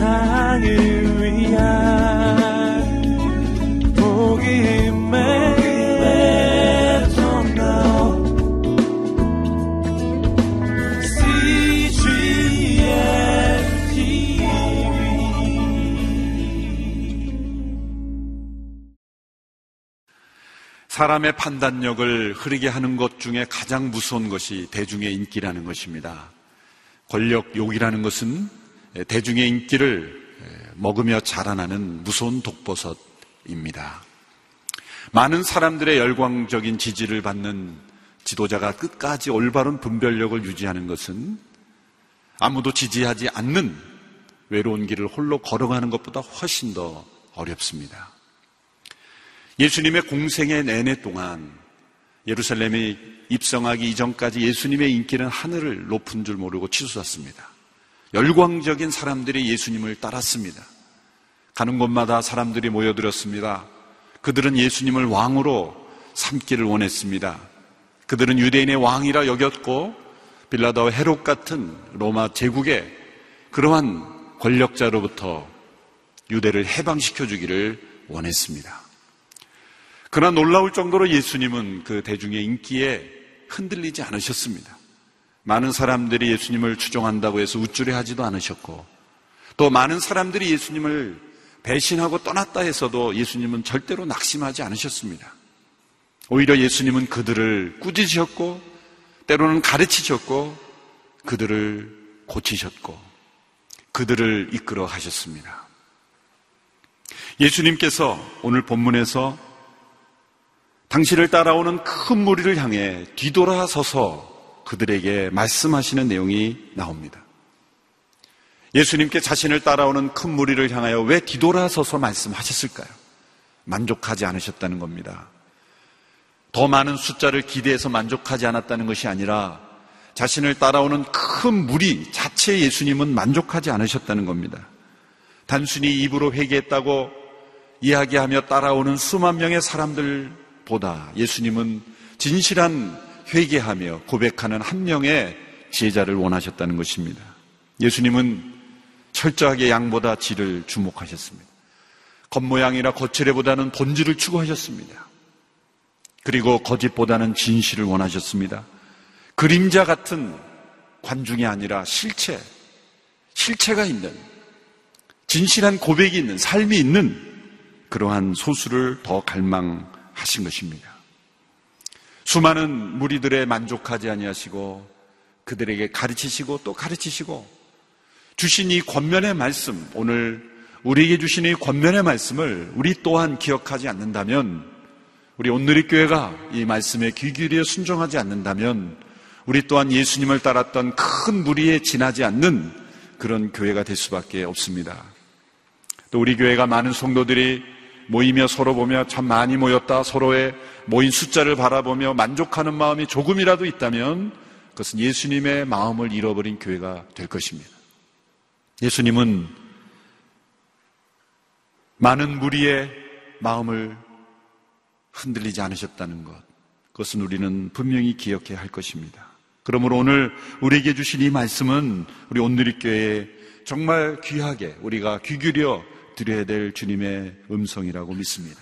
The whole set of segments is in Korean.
세상을 위한 복음의 사람의 판단력을 흐르게 하는 것 중에 가장 무서운 것이 대중의 인기라는 것입니다. 권력 욕이라는 것은 대중의 인기를 먹으며 자라나는 무서운 독버섯입니다. 많은 사람들의 열광적인 지지를 받는 지도자가 끝까지 올바른 분별력을 유지하는 것은 아무도 지지하지 않는 외로운 길을 홀로 걸어가는 것보다 훨씬 더 어렵습니다. 예수님의 공생의 내내 동안 예루살렘에 입성하기 이전까지 예수님의 인기는 하늘을 높은 줄 모르고 치솟았습니다. 열광적인 사람들이 예수님을 따랐습니다. 가는 곳마다 사람들이 모여들었습니다. 그들은 예수님을 왕으로 삼기를 원했습니다. 그들은 유대인의 왕이라 여겼고 빌라다와 헤롯 같은 로마 제국의 그러한 권력자로부터 유대를 해방시켜 주기를 원했습니다. 그러나 놀라울 정도로 예수님은 그 대중의 인기에 흔들리지 않으셨습니다. 많은 사람들이 예수님을 추종한다고 해서 우쭐해 하지도 않으셨고 또 많은 사람들이 예수님을 배신하고 떠났다 해서도 예수님은 절대로 낙심하지 않으셨습니다. 오히려 예수님은 그들을 꾸짖으셨고 때로는 가르치셨고 그들을 고치셨고 그들을 이끌어 가셨습니다. 예수님께서 오늘 본문에서 당신을 따라오는 큰 무리를 향해 뒤돌아서서 그들에게 말씀하시는 내용이 나옵니다. 예수님께 자신을 따라오는 큰 무리를 향하여 왜 뒤돌아서서 말씀하셨을까요? 만족하지 않으셨다는 겁니다. 더 많은 숫자를 기대해서 만족하지 않았다는 것이 아니라 자신을 따라오는 큰 무리 자체 예수님은 만족하지 않으셨다는 겁니다. 단순히 입으로 회개했다고 이야기하며 따라오는 수만 명의 사람들 보다 예수님은 진실한 회개하며 고백하는 한 명의 제자를 원하셨다는 것입니다. 예수님은 철저하게 양보다 질을 주목하셨습니다. 겉모양이나 거칠애보다는 본질을 추구하셨습니다. 그리고 거짓보다는 진실을 원하셨습니다. 그림자 같은 관중이 아니라 실체, 실체가 있는, 진실한 고백이 있는, 삶이 있는 그러한 소수를 더 갈망 하신 것입니다. 수많은 무리들의 만족하지 아니하시고 그들에게 가르치시고 또 가르치시고 주신 이 권면의 말씀 오늘 우리에게 주신 이 권면의 말씀을 우리 또한 기억하지 않는다면 우리 오늘의 교회가 이 말씀에 귀 기울여 순종하지 않는다면 우리 또한 예수님을 따랐던 큰 무리에 지나지 않는 그런 교회가 될 수밖에 없습니다. 또 우리 교회가 많은 성도들이 모이며 서로 보며 참 많이 모였다 서로의 모인 숫자를 바라보며 만족하는 마음이 조금이라도 있다면 그것은 예수님의 마음을 잃어버린 교회가 될 것입니다. 예수님은 많은 무리의 마음을 흔들리지 않으셨다는 것. 그것은 우리는 분명히 기억해야 할 것입니다. 그러므로 오늘 우리에게 주신 이 말씀은 우리 온누리 교회에 정말 귀하게 우리가 귀 기울여 드려야 될 주님의 음성이라고 믿습니다.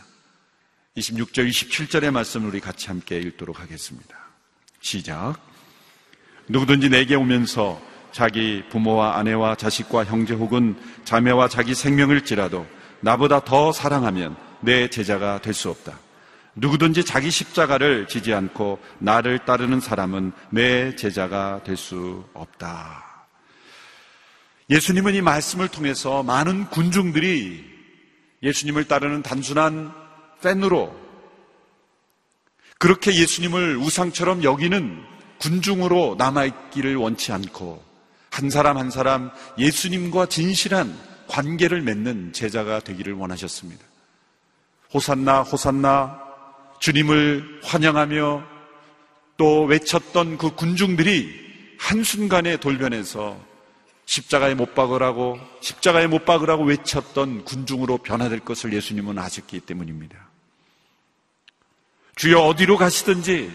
26절, 27절의 말씀을 우리 같이 함께 읽도록 하겠습니다. 시작. 누구든지 내게 오면서 자기 부모와 아내와 자식과 형제 혹은 자매와 자기 생명을지라도 나보다 더 사랑하면 내 제자가 될 수 없다. 누구든지 자기 십자가를 지지 않고 나를 따르는 사람은 내 제자가 될 수 없다. 예수님은 이 말씀을 통해서 많은 군중들이 예수님을 따르는 단순한 팬으로 그렇게 예수님을 우상처럼 여기는 군중으로 남아있기를 원치 않고 한 사람 한 사람 예수님과 진실한 관계를 맺는 제자가 되기를 원하셨습니다. 호산나, 호산나, 주님을 환영하며 또 외쳤던 그 군중들이 한순간에 돌변해서 십자가에 못 박으라고 십자가에 못 박으라고 외쳤던 군중으로 변화될 것을 예수님은 아셨기 때문입니다. 주여 어디로 가시든지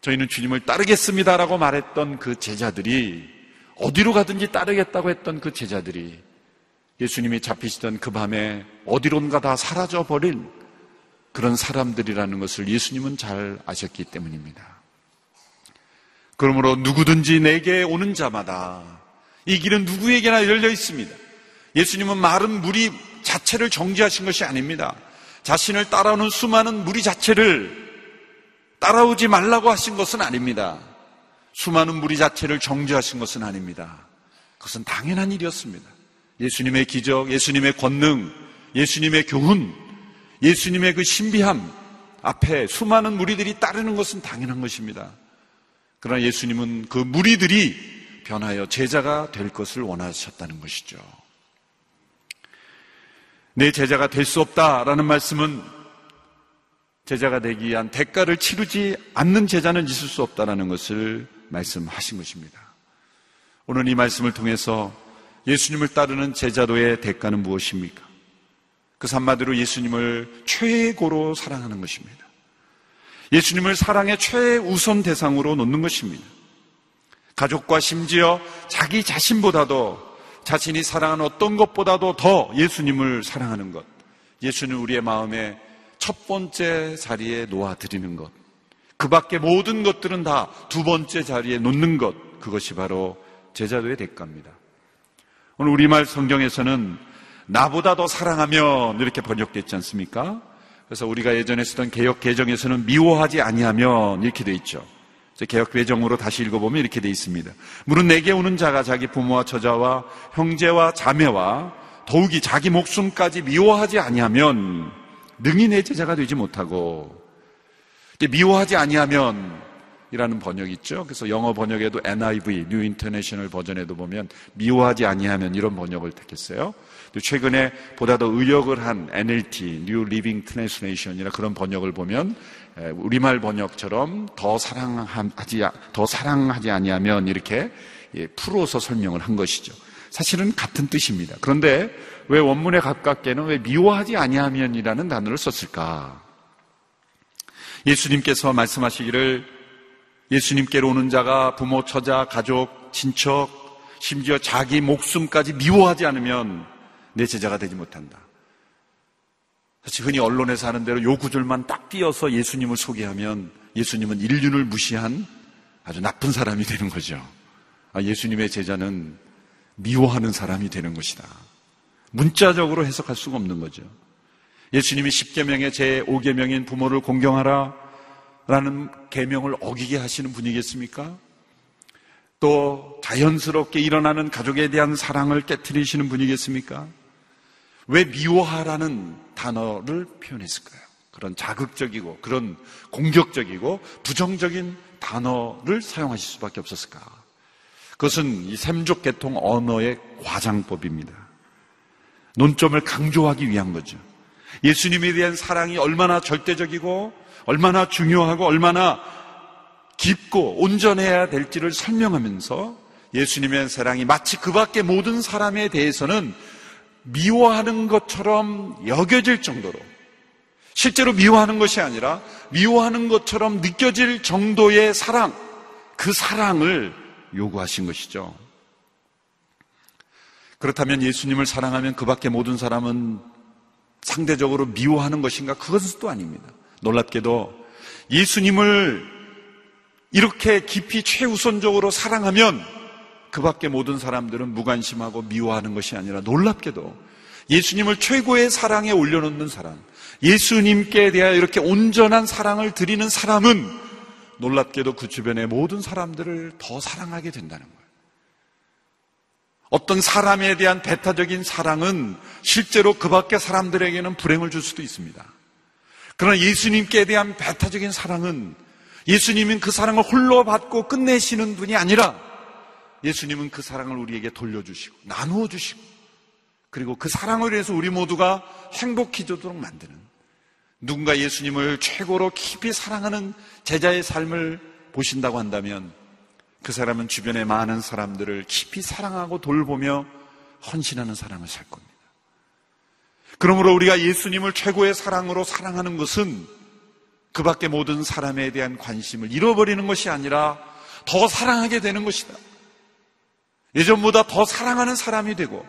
저희는 주님을 따르겠습니다라고 말했던 그 제자들이 어디로 가든지 따르겠다고 했던 그 제자들이 예수님이 잡히시던 그 밤에 어디론가 다 사라져 버린 그런 사람들이라는 것을 예수님은 잘 아셨기 때문입니다. 그러므로 누구든지 내게 오는 자마다 이 길은 누구에게나 열려 있습니다. 예수님은 마른 무리 자체를 정지하신 것이 아닙니다. 자신을 따라오는 수많은 무리 자체를 따라오지 말라고 하신 것은 아닙니다. 수많은 무리 자체를 정지하신 것은 아닙니다. 그것은 당연한 일이었습니다. 예수님의 기적, 예수님의 권능, 예수님의 교훈, 예수님의 그 신비함 앞에 수많은 무리들이 따르는 것은 당연한 것입니다. 그러나 예수님은 그 무리들이 변하여 제자가 될 것을 원하셨다는 것이죠. 내 제자가 될 수 없다라는 말씀은 제자가 되기 위한 대가를 치르지 않는 제자는 있을 수 없다라는 것을 말씀하신 것입니다. 오늘 이 말씀을 통해서 예수님을 따르는 제자도의 대가는 무엇입니까? 그 한마디로 예수님을 최고로 사랑하는 것입니다. 예수님을 사랑의 최우선 대상으로 놓는 것입니다. 가족과 심지어 자기 자신보다도 자신이 사랑하는 어떤 것보다도 더 예수님을 사랑하는 것. 예수는 우리의 마음에 첫 번째 자리에 놓아드리는 것. 그 밖에 모든 것들은 다 두 번째 자리에 놓는 것. 그것이 바로 제자도의 대가입니다. 오늘 우리말 성경에서는 나보다 더 사랑하면 이렇게 번역됐지 않습니까? 그래서 우리가 예전에 쓰던 개혁 개정에서는 미워하지 아니하면 이렇게 돼 있죠. 개혁 개정으로 다시 읽어보면 이렇게 돼 있습니다. 물은 내게 오는 자가 자기 부모와 처자와 형제와 자매와 더욱이 자기 목숨까지 미워하지 아니하면 능히 내 제자가 되지 못하고 미워하지 아니하면 이라는 번역이 있죠. 그래서 영어 번역에도 NIV, New International 버전에도 보면 미워하지 아니하면 이런 번역을 택했어요. 최근에 보다 더 의역을 한 NLT, New Living Translation이나 그런 번역을 보면 우리말 번역처럼 더 사랑하지 더 사랑하지 아니하면 이렇게 예, 풀어서 설명을 한 것이죠. 사실은 같은 뜻입니다. 그런데 왜 원문에 가깝게는 왜 미워하지 아니하면이라는 단어를 썼을까? 예수님께서 말씀하시기를 예수님께로 오는 자가 부모, 처자, 가족, 친척, 심지어 자기 목숨까지 미워하지 않으면 내 제자가 되지 못한다. 사실 흔히 언론에서 하는 대로 요 구절만 딱 띄어서 예수님을 소개하면 예수님은 인륜을 무시한 아주 나쁜 사람이 되는 거죠. 아, 예수님의 제자는 미워하는 사람이 되는 것이다. 문자적으로 해석할 수가 없는 거죠. 예수님이 10계명의 제5계명인 부모를 공경하라 라는 계명을 어기게 하시는 분이겠습니까? 또 자연스럽게 일어나는 가족에 대한 사랑을 깨뜨리시는 분이겠습니까? 왜 미워하라는 단어를 표현했을까요? 그런 자극적이고 그런 공격적이고 부정적인 단어를 사용하실 수밖에 없었을까? 그것은 이 샘족 계통 언어의 과장법입니다. 논점을 강조하기 위한 거죠. 예수님에 대한 사랑이 얼마나 절대적이고 얼마나 중요하고 얼마나 깊고 온전해야 될지를 설명하면서 예수님의 사랑이 마치 그 밖의 모든 사람에 대해서는 미워하는 것처럼 여겨질 정도로 실제로 미워하는 것이 아니라 미워하는 것처럼 느껴질 정도의 사랑, 그 사랑을 요구하신 것이죠. 그렇다면 예수님을 사랑하면 그 밖의 모든 사람은 상대적으로 미워하는 것인가? 그것은 또 아닙니다. 놀랍게도 예수님을 이렇게 깊이 최우선적으로 사랑하면 그 밖에 모든 사람들은 무관심하고 미워하는 것이 아니라 놀랍게도 예수님을 최고의 사랑에 올려놓는 사람, 예수님께 대하여 이렇게 온전한 사랑을 드리는 사람은 놀랍게도 그 주변의 모든 사람들을 더 사랑하게 된다는 거예요. 어떤 사람에 대한 배타적인 사랑은 실제로 그 밖의 사람들에게는 불행을 줄 수도 있습니다. 그러나 예수님께 대한 배타적인 사랑은 예수님은 그 사랑을 홀로 받고 끝내시는 분이 아니라 예수님은 그 사랑을 우리에게 돌려주시고 나누어 주시고 그리고 그 사랑을 위해서 우리 모두가 행복해지도록 만드는 누군가 예수님을 최고로 깊이 사랑하는 제자의 삶을 보신다고 한다면 그 사람은 주변의 많은 사람들을 깊이 사랑하고 돌보며 헌신하는 사랑을 살 겁니다. 그러므로 우리가 예수님을 최고의 사랑으로 사랑하는 것은 그 밖의 모든 사람에 대한 관심을 잃어버리는 것이 아니라 더 사랑하게 되는 것이다. 예전보다 더 사랑하는 사람이 되고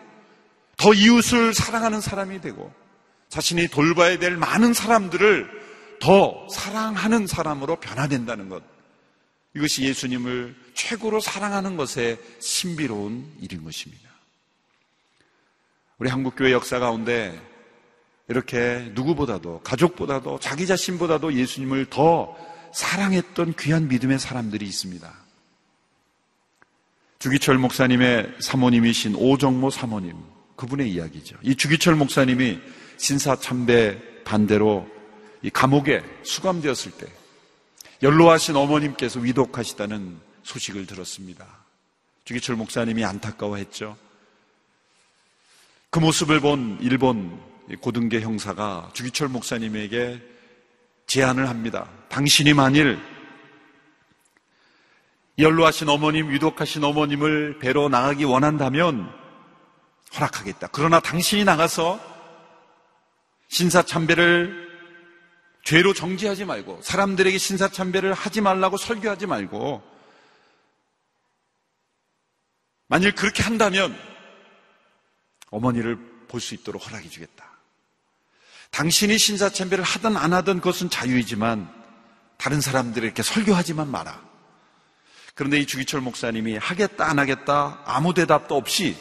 더 이웃을 사랑하는 사람이 되고 자신이 돌봐야 될 많은 사람들을 더 사랑하는 사람으로 변화된다는 것. 이것이 예수님을 최고로 사랑하는 것에 신비로운 일인 것입니다. 우리 한국교회 역사 가운데 이렇게 누구보다도 가족보다도 자기 자신보다도 예수님을 더 사랑했던 귀한 믿음의 사람들이 있습니다. 주기철 목사님의 사모님이신 오정모 사모님 그분의 이야기죠. 이 주기철 목사님이 신사 참배 반대로 이 감옥에 수감되었을 때 연로하신 어머님께서 위독하시다는 소식을 들었습니다. 주기철 목사님이 안타까워했죠. 그 모습을 본 일본 고등계 형사가 주기철 목사님에게 제안을 합니다. 당신이 만일 연로하신 어머님, 위독하신 어머님을 뵈러 나가기 원한다면 허락하겠다. 그러나 당신이 나가서 신사참배를 죄로 정지하지 말고 사람들에게 신사참배를 하지 말라고 설교하지 말고 만일 그렇게 한다면 어머니를 볼 수 있도록 허락해 주겠다. 당신이 신사참배를 하든 안 하든 그것은 자유이지만 다른 사람들에게 설교하지만 마라. 그런데 이 주기철 목사님이 하겠다 안 하겠다 아무 대답도 없이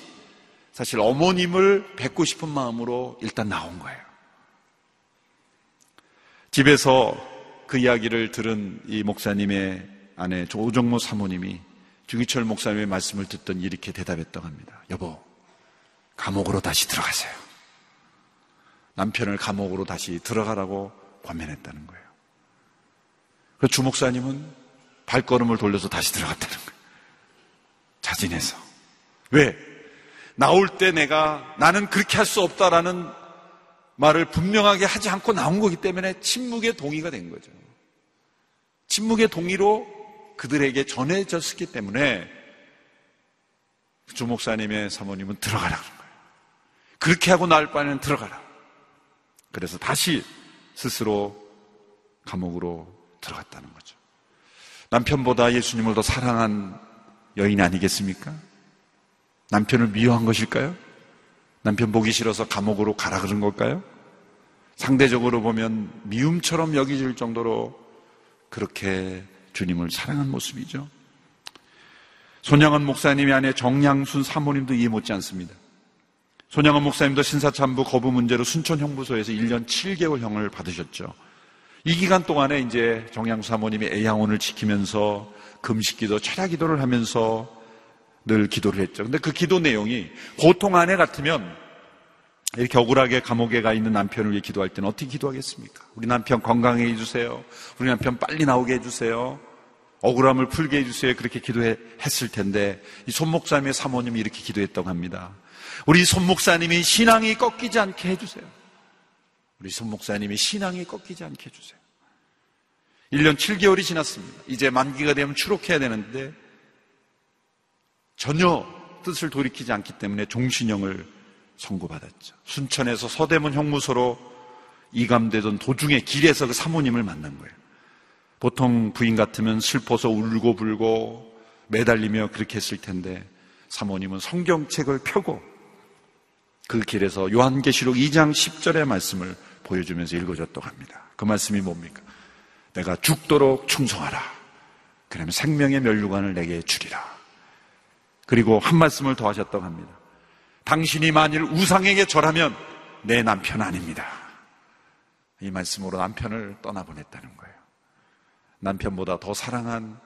사실 어머님을 뵙고 싶은 마음으로 일단 나온 거예요. 집에서 그 이야기를 들은 이 목사님의 아내 조정모 사모님이 주기철 목사님의 말씀을 듣던 이렇게 대답했다고 합니다. 여보, 감옥으로 다시 들어가세요. 남편을 감옥으로 다시 들어가라고 권면했다는 거예요. 그 주목사님은 발걸음을 돌려서 다시 들어갔다는 거예요. 자진해서. 왜? 나올 때 내가 나는 그렇게 할 수 없다라는 말을 분명하게 하지 않고 나온 거기 때문에 침묵의 동의가 된 거죠. 침묵의 동의로 그들에게 전해졌기 때문에 주목사님의 사모님은 들어가라 그런 거예요. 그렇게 하고 나올 바에는 들어가라. 그래서 다시 스스로 감옥으로 들어갔다는 거죠. 남편보다 예수님을 더 사랑한 여인 아니겠습니까? 남편을 미워한 것일까요? 남편 보기 싫어서 감옥으로 가라 그런 걸까요? 상대적으로 보면 미움처럼 여기질 정도로 그렇게 주님을 사랑한 모습이죠. 손양원 목사님이 아내 정양순 사모님도 이해 못지 않습니다. 손양원 목사님도 신사참부 거부 문제로 순천 형부소에서 1년 7개월형을 받으셨죠. 이 기간 동안에 이제 정양 사모님이 애양원을 지키면서 금식기도, 철야기도를 하면서 늘 기도를 했죠. 근데 그 기도 내용이 보통 아내 같으면 이렇게 억울하게 감옥에 가 있는 남편을 위해 기도할 때는 어떻게 기도하겠습니까? 우리 남편 건강해 해주세요. 우리 남편 빨리 나오게 해주세요. 억울함을 풀게 해주세요. 그렇게 기도했을 텐데 이 손목사님의 사모님이 이렇게 기도했다고 합니다. 우리 손 목사님이 신앙이 꺾이지 않게 해주세요. 우리 손 목사님이 신앙이 꺾이지 않게 해주세요. 1년 7개월이 지났습니다. 이제 만기가 되면 추록해야 되는데 전혀 뜻을 돌이키지 않기 때문에 종신형을 선고받았죠. 순천에서 서대문 형무소로 이감되던 도중에 길에서 그 사모님을 만난 거예요. 보통 부인 같으면 슬퍼서 울고 불고 매달리며 그렇게 했을 텐데 사모님은 성경책을 펴고 그 길에서 요한계시록 2장 10절의 말씀을 보여주면서 읽어줬다고 합니다. 그 말씀이 뭡니까? 내가 죽도록 충성하라. 그러면 생명의 멸류관을 내게 주리라. 그리고 한 말씀을 더 하셨다고 합니다. 당신이 만일 우상에게 절하면 내 남편 아닙니다. 이 말씀으로 남편을 떠나보냈다는 거예요. 남편보다 더 사랑한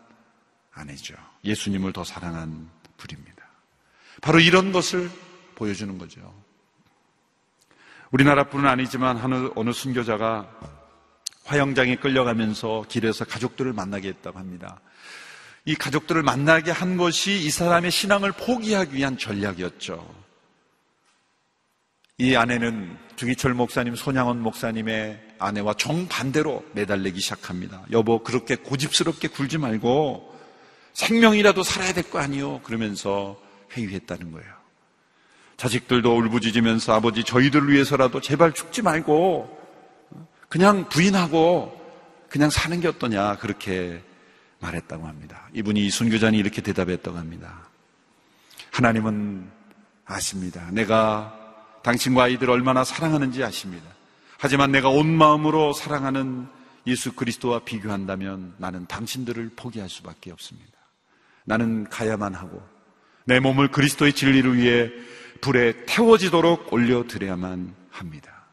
아내죠. 예수님을 더 사랑한 분입니다. 바로 이런 것을 보여주는 거죠. 우리나라뿐은 아니지만 어느, 어느 순교자가 화영장에 끌려가면서 길에서 가족들을 만나게 했다고 합니다. 이 가족들을 만나게 한 것이 이 사람의 신앙을 포기하기 위한 전략이었죠. 이 아내는 주기철 목사님, 손양원 목사님의 아내와 정반대로 매달리기 시작합니다. 여보, 그렇게 고집스럽게 굴지 말고 생명이라도 살아야 될 거 아니요? 그러면서 회유했다는 거예요. 자식들도 울부짖으면서 아버지 저희들 위해서라도 제발 죽지 말고 그냥 부인하고 그냥 사는 게 어떠냐 그렇게 말했다고 합니다. 이분이 순교자니 이렇게 대답했다고 합니다. 하나님은 아십니다. 내가 당신과 아이들 얼마나 사랑하는지 아십니다. 하지만 내가 온 마음으로 사랑하는 예수 그리스도와 비교한다면 나는 당신들을 포기할 수밖에 없습니다. 나는 가야만 하고 내 몸을 그리스도의 진리를 위해 불에 태워지도록 올려드려야만 합니다.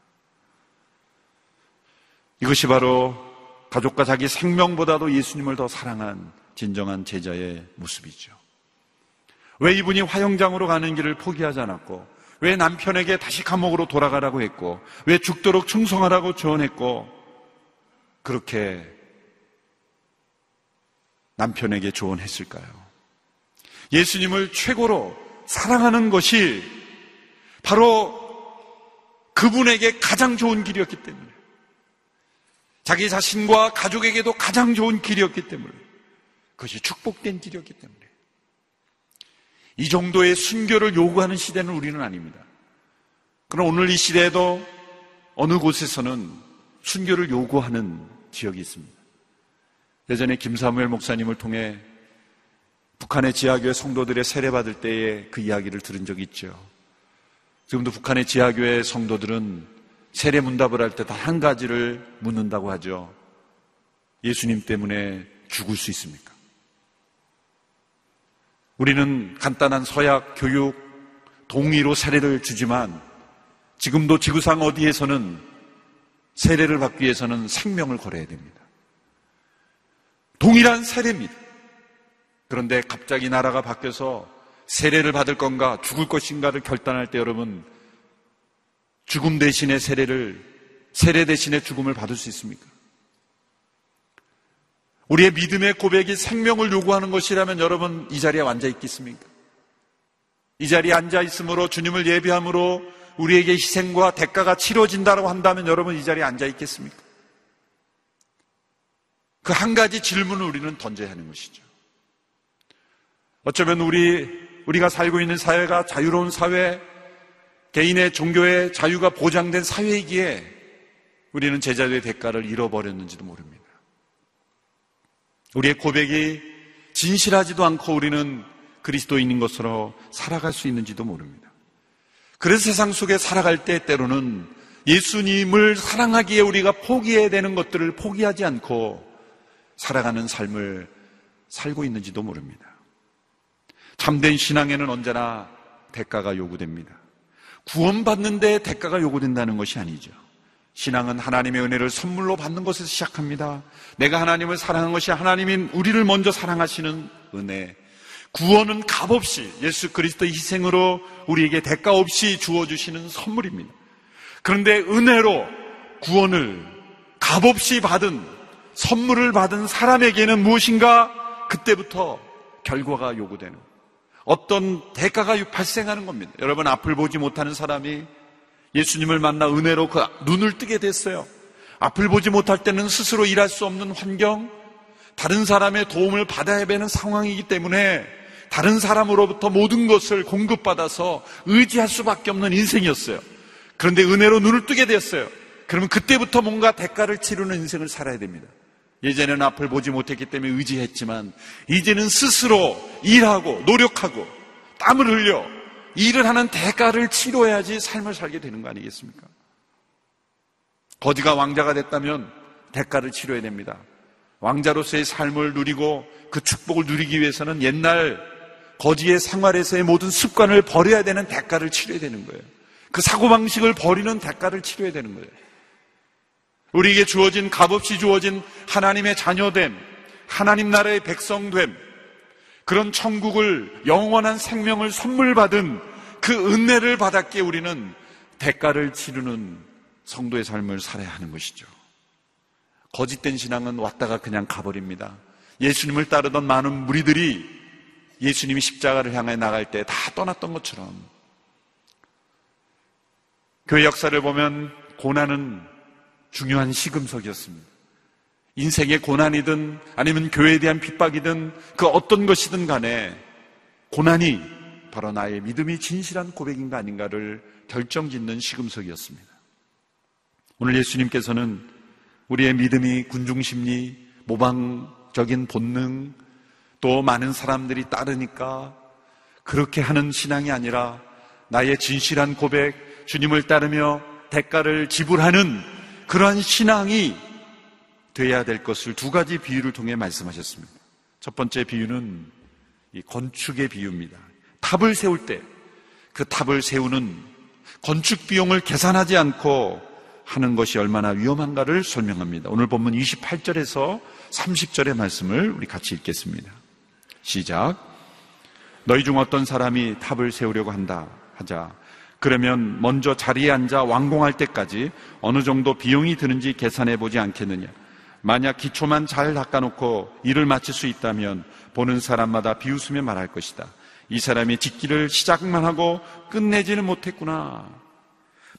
이것이 바로 가족과 자기 생명보다도 예수님을 더 사랑한 진정한 제자의 모습이죠. 왜 이분이 화영장으로 가는 길을 포기하지 않았고, 왜 남편에게 다시 감옥으로 돌아가라고 했고, 왜 죽도록 충성하라고 조언했고, 그렇게 남편에게 조언했을까요? 예수님을 최고로 사랑하는 것이 바로 그분에게 가장 좋은 길이었기 때문에 자기 자신과 가족에게도 가장 좋은 길이었기 때문에 그것이 축복된 길이었기 때문에 이 정도의 순교를 요구하는 시대는 우리는 아닙니다. 그럼 오늘 이 시대에도 어느 곳에서는 순교를 요구하는 지역이 있습니다. 예전에 김사무엘 목사님을 통해 북한의 지하교회 성도들의 세례받을 때의 그 이야기를 들은 적이 있죠. 지금도 북한의 지하교회 성도들은 세례 문답을 할때단한 가지를 묻는다고 하죠. 예수님 때문에 죽을 수 있습니까? 우리는 간단한 서약, 교육, 동의로 세례를 주지만 지금도 지구상 어디에서는 세례를 받기 위해서는 생명을 걸어야 됩니다. 동일한 세례입니다. 그런데 갑자기 나라가 바뀌어서 세례를 받을 건가 죽을 것인가를 결단할 때 여러분 죽음 대신에 세례를 세례 대신에 죽음을 받을 수 있습니까? 우리의 믿음의 고백이 생명을 요구하는 것이라면 여러분 이 자리에 앉아 있겠습니까? 이 자리에 앉아 있으므로 주님을 예비함으로 우리에게 희생과 대가가 치러진다고 한다면 여러분 이 자리에 앉아 있겠습니까? 그 한 가지 질문을 우리는 던져야 하는 것이죠. 어쩌면 우리, 우리가 살고 있는 사회가 자유로운 사회, 개인의 종교의 자유가 보장된 사회이기에 우리는 제자들의 대가를 잃어버렸는지도 모릅니다. 우리의 고백이 진실하지도 않고 우리는 그리스도인인 것으로 살아갈 수 있는지도 모릅니다. 그래서 세상 속에 살아갈 때 때로는 예수님을 사랑하기에 우리가 포기해야 되는 것들을 포기하지 않고 살아가는 삶을 살고 있는지도 모릅니다. 참된 신앙에는 언제나 대가가 요구됩니다. 구원받는데 대가가 요구된다는 것이 아니죠. 신앙은 하나님의 은혜를 선물로 받는 것에서 시작합니다. 내가 하나님을 사랑한 것이 하나님인 우리를 먼저 사랑하시는 은혜. 구원은 값없이 예수 그리스도의 희생으로 우리에게 대가 없이 주어주시는 선물입니다. 그런데 은혜로 구원을 값없이 받은 선물을 받은 사람에게는 무엇인가 그때부터 결과가 요구되는 어떤 대가가 발생하는 겁니다. 여러분 앞을 보지 못하는 사람이 예수님을 만나 은혜로 그 눈을 뜨게 됐어요. 앞을 보지 못할 때는 스스로 일할 수 없는 환경, 다른 사람의 도움을 받아야 되는 상황이기 때문에 다른 사람으로부터 모든 것을 공급받아서 의지할 수밖에 없는 인생이었어요. 그런데 은혜로 눈을 뜨게 됐어요. 그러면 그때부터 뭔가 대가를 치르는 인생을 살아야 됩니다. 예전에는 앞을 보지 못했기 때문에 의지했지만 이제는 스스로 일하고 노력하고 땀을 흘려 일을 하는 대가를 치러야지 삶을 살게 되는 거 아니겠습니까? 거지가 왕자가 됐다면 대가를 치러야 됩니다. 왕자로서의 삶을 누리고 그 축복을 누리기 위해서는 옛날 거지의 생활에서의 모든 습관을 버려야 되는 대가를 치러야 되는 거예요. 그 사고방식을 버리는 대가를 치러야 되는 거예요. 우리에게 주어진 값없이 주어진 하나님의 자녀됨, 하나님 나라의 백성됨, 그런 천국을 영원한 생명을 선물 받은 그 은혜를 받았기에 우리는 대가를 치르는 성도의 삶을 살아야 하는 것이죠. 거짓된 신앙은 왔다가 그냥 가버립니다. 예수님을 따르던 많은 무리들이 예수님이 십자가를 향해 나갈 때 다 떠났던 것처럼 교회 역사를 보면 고난은 중요한 시금석이었습니다. 인생의 고난이든 아니면 교회에 대한 핍박이든 그 어떤 것이든 간에 고난이 바로 나의 믿음이 진실한 고백인가 아닌가를 결정 짓는 시금석이었습니다. 오늘 예수님께서는 우리의 믿음이 군중심리, 모방적인 본능, 또 많은 사람들이 따르니까 그렇게 하는 신앙이 아니라 나의 진실한 고백, 주님을 따르며 대가를 지불하는 그러한 신앙이 돼야 될 것을 두 가지 비유를 통해 말씀하셨습니다. 첫 번째 비유는 이 건축의 비유입니다. 탑을 세울 때 그 탑을 세우는 건축 비용을 계산하지 않고 하는 것이 얼마나 위험한가를 설명합니다. 오늘 본문 28절에서 30절의 말씀을 우리 같이 읽겠습니다. 시작. 너희 중 어떤 사람이 탑을 세우려고 한다 하자. 그러면 먼저 자리에 앉아 완공할 때까지 어느 정도 비용이 드는지 계산해 보지 않겠느냐. 만약 기초만 잘 닦아놓고 일을 마칠 수 있다면 보는 사람마다 비웃으며 말할 것이다. 이 사람이 짓기를 시작만 하고 끝내지는 못했구나.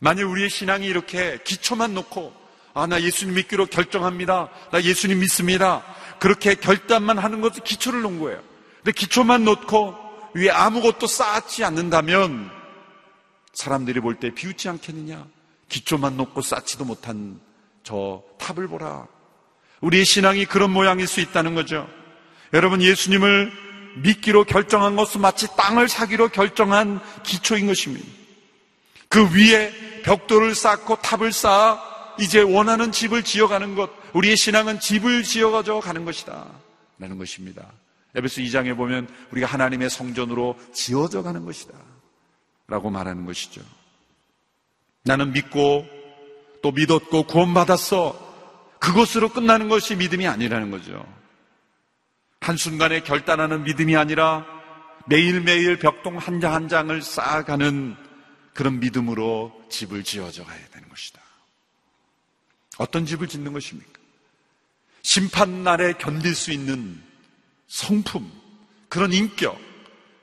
만약 우리의 신앙이 이렇게 기초만 놓고 아, 나 예수님 믿기로 결정합니다. 나 예수님 믿습니다. 그렇게 결단만 하는 것도 기초를 놓은 거예요. 근데 기초만 놓고 위에 아무것도 쌓지 않는다면 사람들이 볼 때 비웃지 않겠느냐? 기초만 놓고 쌓지도 못한 저 탑을 보라. 우리의 신앙이 그런 모양일 수 있다는 거죠. 여러분 예수님을 믿기로 결정한 것은 마치 땅을 사기로 결정한 기초인 것입니다. 그 위에 벽돌을 쌓고 탑을 쌓아 이제 원하는 집을 지어가는 것, 우리의 신앙은 집을 지어가져 가는 것이다. 라는 것입니다. 에베소 2장에 보면 우리가 하나님의 성전으로 지어져 가는 것이다. 라고 말하는 것이죠. 나는 믿고 또 믿었고 구원받았어. 그것으로 끝나는 것이 믿음이 아니라는 거죠. 한순간에 결단하는 믿음이 아니라 매일매일 벽동 한 장 한 장을 쌓아가는 그런 믿음으로 집을 지어져 가야 되는 것이다. 어떤 집을 짓는 것입니까? 심판날에 견딜 수 있는 성품, 그런 인격,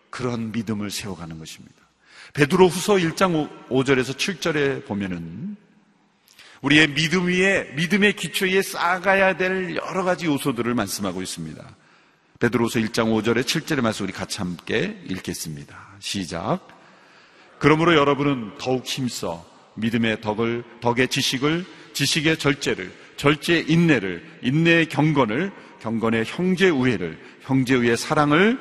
그런 믿음을 세워가는 것입니다. 베드로 후서 1장 5절에서 7절에 보면은 우리의 믿음 위에, 믿음의 기초 위에 쌓아가야 될 여러 가지 요소들을 말씀하고 있습니다. 베드로서 1장 5절에 7절의 말씀 우리 같이 함께 읽겠습니다. 시작. 그러므로 여러분은 더욱 힘써 믿음의 덕을, 덕의 지식을, 지식의 절제를, 절제의 인내를, 인내의 경건을, 경건의 형제 우애를, 형제 우애의 사랑을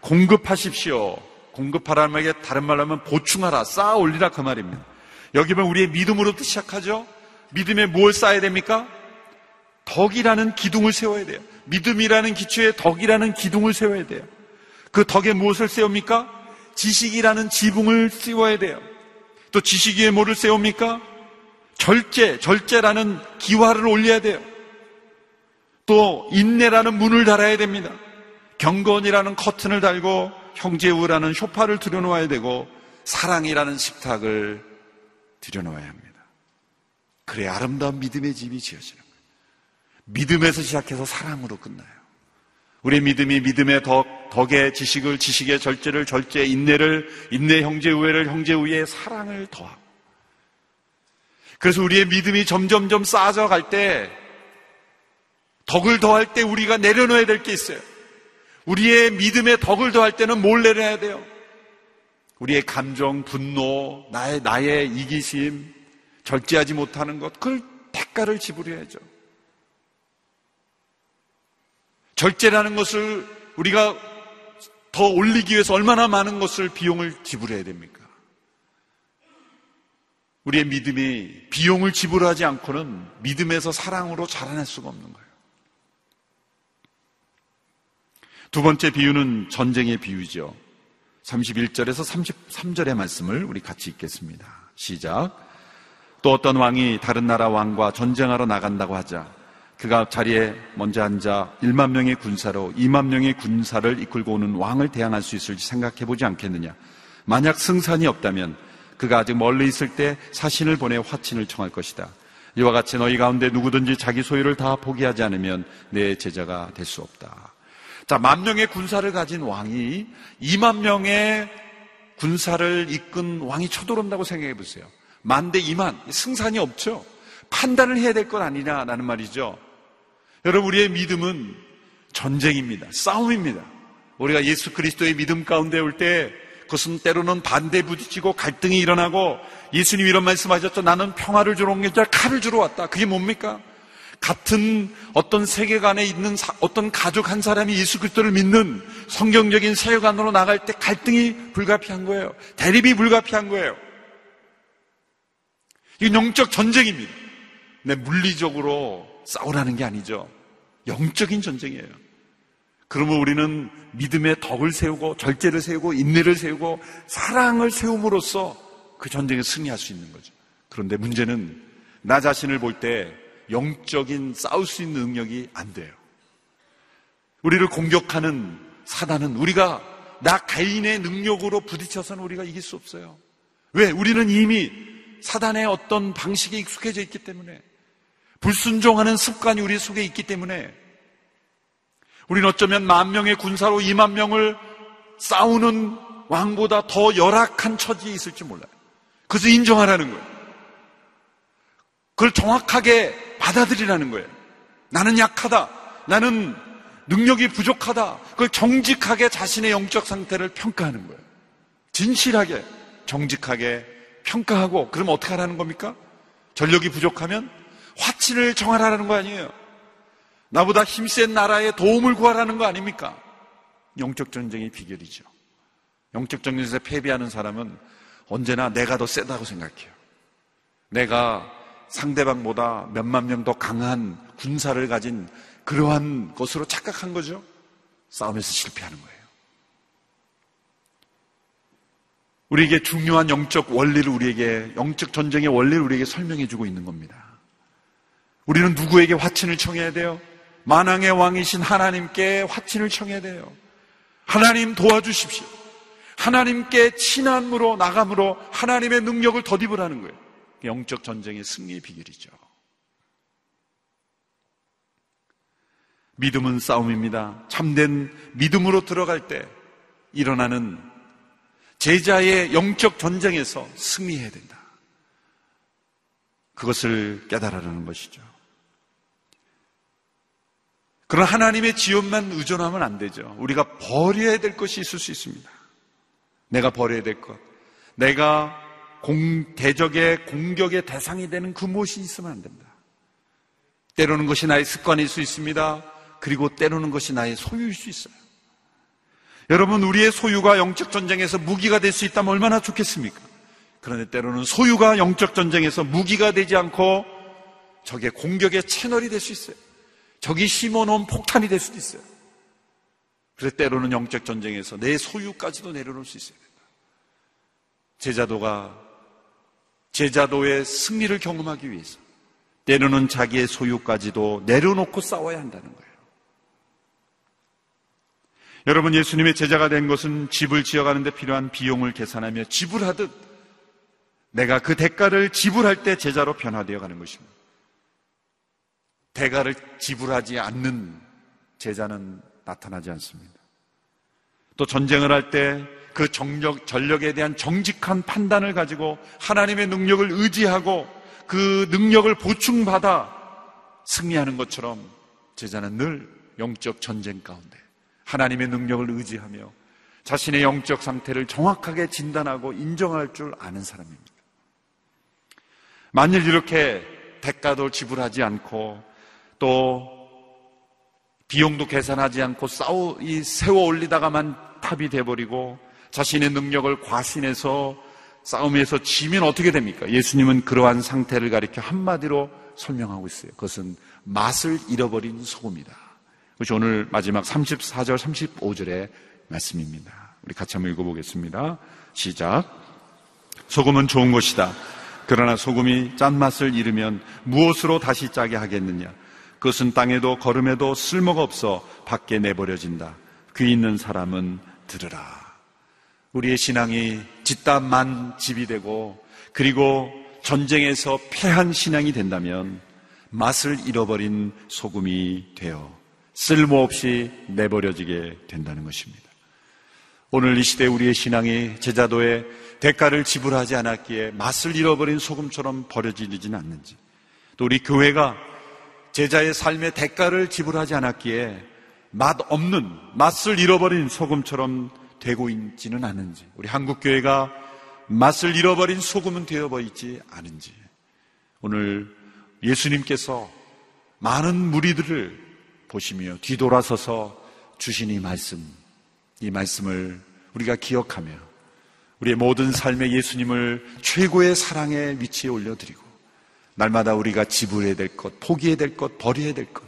공급하십시오. 공급하라는 말에 다른 말로 하면 보충하라, 쌓아 올리라 그 말입니다. 여기 보면 우리의 믿음으로부터 시작하죠. 믿음에 뭘 쌓아야 됩니까? 덕이라는 기둥을 세워야 돼요. 믿음이라는 기초에 덕이라는 기둥을 세워야 돼요. 그 덕에 무엇을 세웁니까? 지식이라는 지붕을 세워야 돼요. 또 지식 위에 뭐를 세웁니까? 절제, 절제라는 기와를 올려야 돼요. 또 인내라는 문을 달아야 됩니다. 경건이라는 커튼을 달고 형제우라는 쇼파를 들여놓아야 되고 사랑이라는 식탁을 들여놓아야 합니다. 그래 아름다운 믿음의 집이 지어지는 거예요. 믿음에서 시작해서 사랑으로 끝나요. 우리 믿음이 믿음의 덕, 덕의 지식을, 지식의 절제를, 절제의 인내를, 인내 형제 우애를, 형제 우애의 사랑을 더하고. 그래서 우리의 믿음이 점점점 쌓아져 갈 때, 덕을 더할 때 우리가 내려놓아야 될 게 있어요. 우리의 믿음의 덕을 더할 때는 뭘 내려야 돼요? 우리의 감정, 분노, 나의, 나의 이기심, 절제하지 못하는 것, 그걸 대가를 지불해야죠. 절제라는 것을 우리가 더 올리기 위해서 얼마나 많은 것을 비용을 지불해야 됩니까? 우리의 믿음이 비용을 지불하지 않고는 믿음에서 사랑으로 자라날 수가 없는 거예요. 두 번째 비유는 전쟁의 비유죠. 31절에서 33절의 말씀을 우리 같이 읽겠습니다. 시작. 또 어떤 왕이 다른 나라 왕과 전쟁하러 나간다고 하자 그가 자리에 먼저 앉아 1만 명의 군사로 2만 명의 군사를 이끌고 오는 왕을 대항할 수 있을지 생각해 보지 않겠느냐. 만약 승산이 없다면 그가 아직 멀리 있을 때 사신을 보내 화친을 청할 것이다. 이와 같이 너희 가운데 누구든지 자기 소유를 다 포기하지 않으면 내 제자가 될 수 없다. 자, 만 명의 군사를 가진 왕이 2만 명의 군사를 이끈 왕이 쳐들어온다고 생각해 보세요. 만 대 2만. 승산이 없죠. 판단을 해야 될건 아니냐라는 말이죠. 여러분, 우리의 믿음은 전쟁입니다. 싸움입니다. 우리가 예수 그리스도의 믿음 가운데 올 때 그것은 때로는 반대 부딪히고 갈등이 일어나고 예수님 이런 말씀하셨죠. 나는 평화를 주러 온 게 아니라 칼을 주러 왔다. 그게 뭡니까? 같은 어떤 세계관에 있는 사, 어떤 가족 한 사람이 예수 그리스도를 믿는 성경적인 세계관으로 나갈 때 갈등이 불가피한 거예요. 대립이 불가피한 거예요. 이 영적 전쟁입니다. 내 물리적으로 싸우라는 게 아니죠. 영적인 전쟁이에요. 그러면 우리는 믿음의 덕을 세우고 절제를 세우고 인내를 세우고 사랑을 세움으로써 그 전쟁에 승리할 수 있는 거죠. 그런데 문제는 나 자신을 볼때 영적인 싸울 수 있는 능력이 안 돼요. 우리를 공격하는 사단은 우리가 나 개인의 능력으로 부딪혀서는 우리가 이길 수 없어요. 왜? 우리는 이미 사단의 어떤 방식에 익숙해져 있기 때문에 불순종하는 습관이 우리 속에 있기 때문에 우리는 어쩌면 만 명의 군사로 2만 명을 싸우는 왕보다 더 열악한 처지에 있을지 몰라요. 그래서 인정하라는 거예요. 그걸 정확하게 받아들이라는 거예요. 나는 약하다. 나는 능력이 부족하다. 그걸 정직하게 자신의 영적 상태를 평가하는 거예요. 진실하게, 정직하게 평가하고, 그럼 어떻게 하라는 겁니까? 전력이 부족하면 화친을 정하라는 거 아니에요. 나보다 힘센 나라에 도움을 구하라는 거 아닙니까? 영적 전쟁의 비결이죠. 영적 전쟁에서 패배하는 사람은 언제나 내가 더 세다고 생각해요. 내가 상대방보다 몇만 명 더 강한 군사를 가진 그러한 것으로 착각한 거죠. 싸움에서 실패하는 거예요. 우리에게 중요한 영적 원리를 우리에게, 영적 전쟁의 원리를 우리에게 설명해 주고 있는 겁니다. 우리는 누구에게 화친을 청해야 돼요? 만왕의 왕이신 하나님께 화친을 청해야 돼요. 하나님 도와주십시오. 하나님께 친함으로 나감으로 하나님의 능력을 덧입으라는 거예요. 영적 전쟁의 승리의 비결이죠. 믿음은 싸움입니다. 참된 믿음으로 들어갈 때 일어나는 제자의 영적 전쟁에서 승리해야 된다. 그것을 깨달으라는 것이죠. 그런 하나님의 지원만 의존하면 안 되죠. 우리가 버려야 될 것이 있을 수 있습니다. 내가 버려야 될 것. 내가 공, 대적의 공격의 대상이 되는 그 무엇이 있으면 안 된다. 때로는 것이 나의 습관일 수 있습니다. 그리고 때로는 것이 나의 소유일 수 있어요. 여러분, 우리의 소유가 영적 전쟁에서 무기가 될 수 있다면 얼마나 좋겠습니까? 그런데 때로는 소유가 영적 전쟁에서 무기가 되지 않고 적의 공격의 채널이 될 수 있어요. 적이 심어놓은 폭탄이 될 수도 있어요. 그래서 때로는 영적 전쟁에서 내 소유까지도 내려놓을 수 있어야 된다. 제자도가 제자도의 승리를 경험하기 위해서 때로는 자기의 소유까지도 내려놓고 싸워야 한다는 거예요. 여러분 예수님의 제자가 된 것은 집을 지어가는데 필요한 비용을 계산하며 지불하듯 내가 그 대가를 지불할 때 제자로 변화되어 가는 것입니다. 대가를 지불하지 않는 제자는 나타나지 않습니다. 또 전쟁을 할 때 그 정력, 전력에 대한 정직한 판단을 가지고 하나님의 능력을 의지하고 그 능력을 보충받아 승리하는 것처럼 제자는 늘 영적 전쟁 가운데 하나님의 능력을 의지하며 자신의 영적 상태를 정확하게 진단하고 인정할 줄 아는 사람입니다. 만일 이렇게 대가도 지불하지 않고 또 비용도 계산하지 않고 싸우, 이 세워 올리다가만 탑이 돼버리고 자신의 능력을 과신해서 싸움에서 지면 어떻게 됩니까? 예수님은 그러한 상태를 가리켜 한마디로 설명하고 있어요. 그것은 맛을 잃어버린 소금이다. 그것이 오늘 마지막 34절, 35절의 말씀입니다. 우리 같이 한번 읽어보겠습니다. 시작. 소금은 좋은 것이다. 그러나 소금이 짠맛을 잃으면 무엇으로 다시 짜게 하겠느냐? 그것은 땅에도 걸음에도 쓸모가 없어 밖에 내버려진다. 귀 있는 사람은 들으라. 우리의 신앙이 짓담만 집이 되고 그리고 전쟁에서 패한 신앙이 된다면 맛을 잃어버린 소금이 되어 쓸모없이 내버려지게 된다는 것입니다. 오늘 이 시대 우리의 신앙이 제자도에 대가를 지불하지 않았기에 맛을 잃어버린 소금처럼 버려지지는 않는지 또 우리 교회가 제자의 삶의 대가를 지불하지 않았기에 맛 없는 맛을 잃어버린 소금처럼 되고 있지는 않은지 우리 한국교회가 맛을 잃어버린 소금은 되어버리지 않은지 오늘 예수님께서 많은 무리들을 보시며 뒤돌아서서 주신 이 말씀 이 말씀을 우리가 기억하며 우리의 모든 삶의 예수님을 최고의 사랑의 위치에 올려드리고 날마다 우리가 지불해야 될 것, 포기해야 될 것, 버려야 될 것.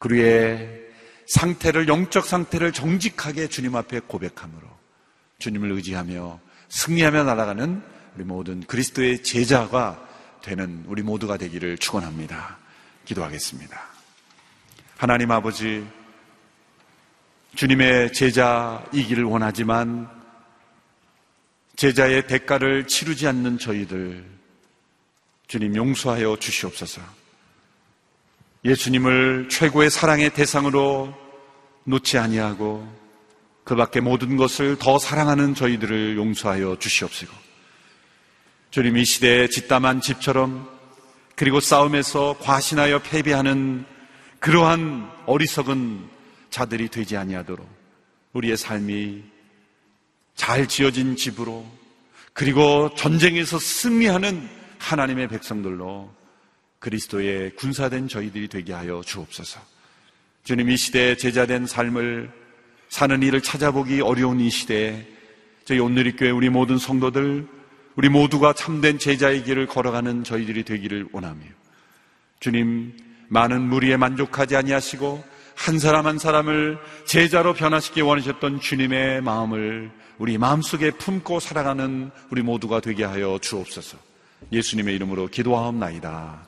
그리의 상태를, 영적 상태를 정직하게 주님 앞에 고백함으로 주님을 의지하며 승리하며 날아가는 우리 모든 그리스도의 제자가 되는 우리 모두가 되기를 축원합니다. 기도하겠습니다. 하나님 아버지 주님의 제자이기를 원하지만 제자의 대가를 치르지 않는 저희들 주님 용서하여 주시옵소서. 예수님을 최고의 사랑의 대상으로 놓지 아니하고 그 밖에 모든 것을 더 사랑하는 저희들을 용서하여 주시옵시고 주님 이 시대에 짓담한 집처럼 그리고 싸움에서 과신하여 패배하는 그러한 어리석은 자들이 되지 아니하도록 우리의 삶이 잘 지어진 집으로 그리고 전쟁에서 승리하는 하나님의 백성들로 그리스도의 군사된 저희들이 되게 하여 주옵소서. 주님 이 시대에 제자된 삶을 사는 일을 찾아보기 어려운 이 시대에 저희 오늘리 교회 우리 모든 성도들 우리 모두가 참된 제자의 길을 걸어가는 저희들이 되기를 원하며 주님 많은 무리에 만족하지 아니하시고 한 사람 한 사람을 제자로 변화시키 원하셨던 주님의 마음을 우리 마음속에 품고 살아가는 우리 모두가 되게 하여 주옵소서. 예수님의 이름으로 기도하옵나이다.